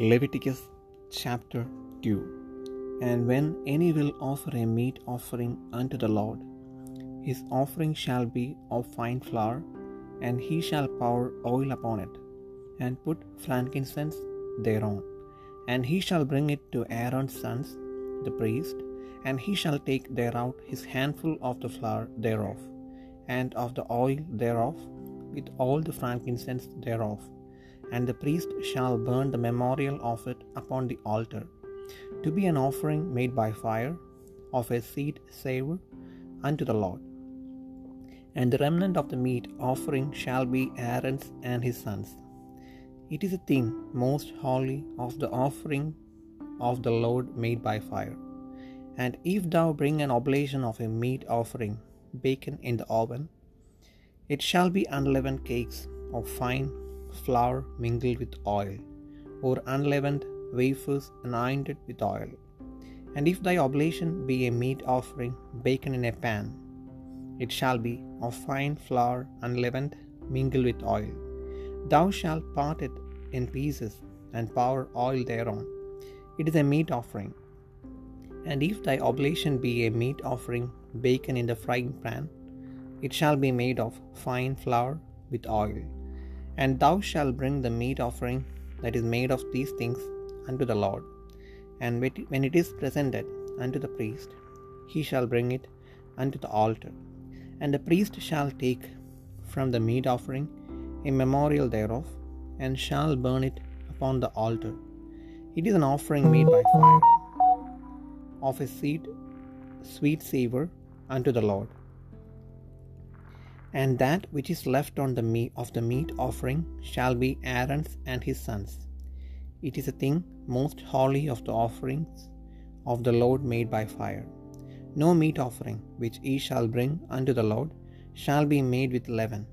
Leviticus chapter 2 And when any will offer a meat offering unto the Lord, his offering shall be of fine flour, and he shall pour oil upon it, and put frankincense thereon. And he shall bring it to Aaron's sons, the priest, and he shall take thereout his handful of the flour thereof, and of the oil thereof, with all the frankincense thereof and the priest shall burn the memorial of it upon the altar, to be an offering made by fire, of a sweet savour unto the Lord. And the remnant of the meat offering shall be Aaron's and his sons. It is a thing most holy of the offering of the Lord made by fire. And if thou bring an oblation of a meat offering baken in the oven, it shall be unleavened cakes of fine flour mingled with oil, or unleavened wafers anointed with oil. And if thy oblation be a meat offering baken in a pan, it shall be of fine flour unleavened mingled with oil. Thou shalt part it in pieces and pour oil thereon. It is a meat offering. And if thy oblation be a meat offering baken in the frying pan, it shall be made of fine flour with oil. And thou shalt bring the meat offering that is made of these things unto the Lord. And when it is presented unto the priest, he shall bring it unto the altar. And the priest shall take from the meat offering a memorial thereof, and shall burn it upon the altar. It is an offering made by fire, of a sweet, sweet savour unto the Lord. And that which is left on the meat of the meat offering shall be Aaron's and his sons. It is a thing most holy of the offerings of the Lord made by fire. No meat offering which ye shall bring unto the Lord shall be made with leaven,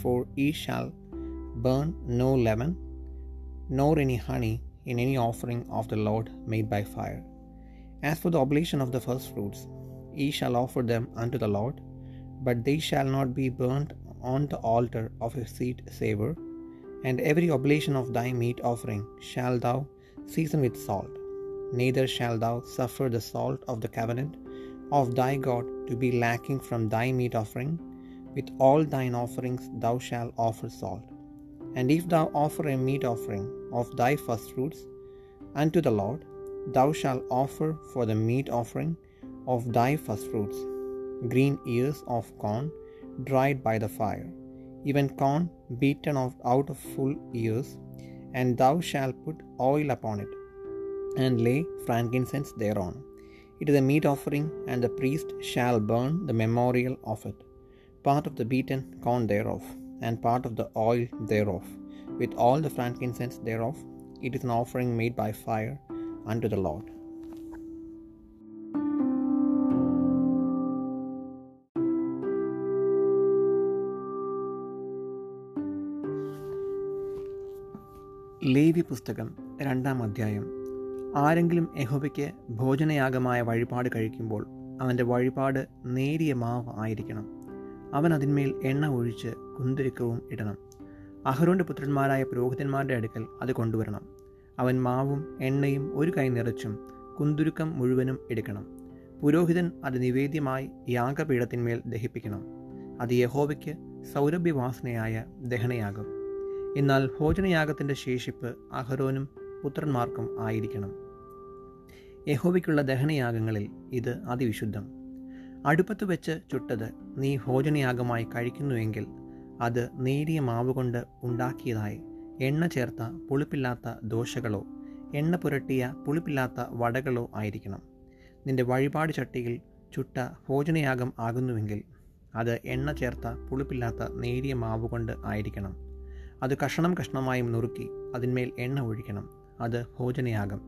for ye shall burn no leaven, nor any honey in any offering of the Lord made by fire. As for the oblation of the first fruits, ye shall offer them unto the Lord, but they shall not be burnt on the altar of a sweet savour. And every oblation of thy meat offering shall thou season with salt. Neither shalt thou suffer the salt of the covenant of thy God to be lacking from thy meat offering. With all thine offerings thou shalt offer salt. And if thou offer a meat offering of thy firstfruits unto the Lord, thou shalt offer for the meat offering of thy firstfruits green ears of corn dried by the fire, even corn beaten out of full ears, and thou shalt put oil upon it, and lay frankincense thereon. It is a meat offering, and the priest shall burn the memorial of it, part of the beaten corn thereof, and part of the oil thereof, with all the frankincense thereof. It is an offering made by fire unto the Lord. Levi പുസ്തകം രണ്ടാം അധ്യായം. ആരെങ്കിലും യഹോബയ്ക്ക് ഭോജനയാഗമായ വഴിപാട് കഴിക്കുമ്പോൾ അവന്റെ വഴിപാട് നേരിയ മാവ് ആയിരിക്കണം. അവൻ അതിന്മേൽ എണ്ണ ഒഴിച്ച് കുന്തിരിക്കവും ഇടണം. അഹരോന്റെ പുത്രന്മാരായ പുരോഹിതന്മാരുടെ അടുക്കൽ അത് കൊണ്ടുവരണം. അവൻ മാവും എണ്ണയും ഒരു കൈ നിറച്ചും കുന്തുരുക്കം മുഴുവനും എടുക്കണം. പുരോഹിതൻ അത് നിവേദ്യമായി യാഗപീഠത്തിന്മേൽ ദഹിപ്പിക്കണം. അത് യഹോവയ്ക്ക് സൗരഭ്യവാസനയായ ദഹനയാകും എന്നാൽ ഭോജനയാഗത്തിന്റെ ശേഷിപ്പ് അഹരോനും പുത്രന്മാർക്കും ആയിരിക്കണം. യഹോവയ്ക്കുള്ള ദഹനയാഗങ്ങളിൽ ഇത് അതിവിശുദ്ധം. അടുപ്പത്ത് വെച്ച് ചുട്ടത് നീ ഭോജനയാഗമായി കഴിക്കുന്നുവെങ്കിൽ അത് നേരിയ മാവ് കൊണ്ട് ഉണ്ടാക്കിയതായി എണ്ണ ചേർത്ത പുളിപ്പില്ലാത്ത ദോശകളോ എണ്ണ പുരട്ടിയ പുളിപ്പില്ലാത്ത വടകളോ ആയിരിക്കണം. നിന്റെ വഴിപാട് ചട്ടിയിൽ ചുട്ട ഭോജനയാഗം ആകുന്നുവെങ്കിൽ അത് എണ്ണ ചേർത്ത പുളിപ്പില്ലാത്ത നേരിയ മാവ് കൊണ്ട് ആയിരിക്കണം. അത് കഷണം കഷ്ണമായും നുറുക്കി അതിന്മേൽ എണ്ണ ഒഴിക്കണം. അത് ഭോജനയാഗം.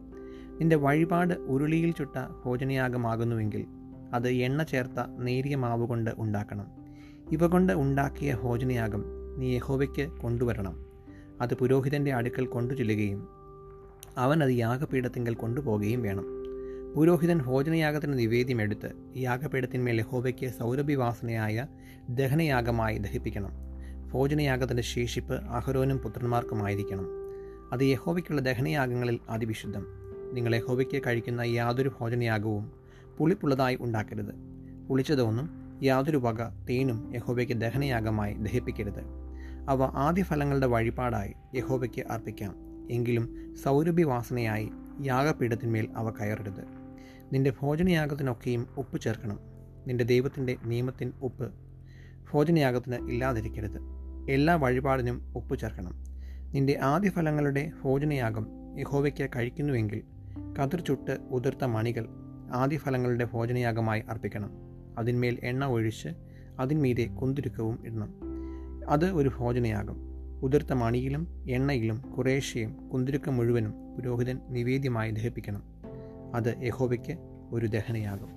നിന്റെ വഴിപാട് ഉരുളിയിൽ ചുട്ട ഭോജനയാഗമാകുന്നുവെങ്കിൽ അത് എണ്ണ ചേർത്ത നേരിയ മാവ് കൊണ്ട് ഉണ്ടാക്കണം. ഇവ കൊണ്ട് ഉണ്ടാക്കിയ ഭോജനയാഗം നീ യഹോവയ്ക്ക് കൊണ്ടുവരണം. അത് പുരോഹിതന്റെ അടുക്കൽ കൊണ്ടു ചെല്ലുകയും അവൻ അത് യാഗപീഠത്തിങ്കൽ കൊണ്ടുപോകുകയും വേണം. പുരോഹിതൻ ഭോജനയാഗത്തിന് നിവേദ്യം എടുത്ത് യാഗപീഠത്തിന്മേൽ യഹോവയ്ക്ക് സൗരഭ്യവാസനയായ ദഹനയാഗമായി ദഹിപ്പിക്കണം. ഭോജനയാഗത്തിന്റെ ശേഷിപ്പ് അഹരോനും പുത്രന്മാർക്കുമായിരിക്കണം. അത് യഹോവയ്ക്കുള്ള ദഹനയാഗങ്ങളിൽ അതിവിശുദ്ധം. നിങ്ങൾ യഹോവയ്ക്ക് കഴിക്കുന്ന യാതൊരു ഭോജനയാഗവും പുളിപ്പുള്ളതായി ഉണ്ടാക്കരുത്. പുളിച്ചതൊന്നും യാതൊരു വക തേനും യഹോബയ്ക്ക് ദഹനയാഗമായി ദഹിപ്പിക്കരുത്. അവ ആദ്യഫലങ്ങളുടെ വഴിപാടായി യഹോബയ്ക്ക് അർപ്പിക്കാം. എങ്കിലും സൗരഭ്യവാസനയായി യാഗപീഠത്തിന്മേൽ അവ കയറരുത്. നിന്റെ ഭോജനയാഗത്തിനൊക്കെയും ഉപ്പ് ചേർക്കണം. നിന്റെ ദൈവത്തിന്റെ നിയമത്തിൻ ഉപ്പ് ഭോജനയാഗത്തിന് ഇല്ലാതിരിക്കരുത്. എല്ലാ വഴിപാടിനും ഉപ്പ് ചേർക്കണം. നിന്റെ ആദ്യഫലങ്ങളുടെ ഭോജനയാഗം യഹോവയ്ക്ക് കഴിക്കുന്നുവെങ്കിൽ കതിർ ചുട്ട് ഉതിർത്ത മണികൾ ആദ്യ ഫലങ്ങളുടെ ഭോജനയാഗമായി അർപ്പിക്കണം. അതിന്മേൽ എണ്ണ ഒഴിച്ച് അതിന്മീതെ കുന്തിരുക്കവും ഇടണം. അത് ഒരു ഭോജനയാഗം. ഉതിർത്ത മണിയിലും എണ്ണയിലും കുറേശ്ശയും കുന്തിരുക്കം മുഴുവനും പുരോഹിതൻ നിവേദ്യമായി ദഹിപ്പിക്കണം. അത് യഹോവയ്ക്ക് ഒരു ദഹനയാകും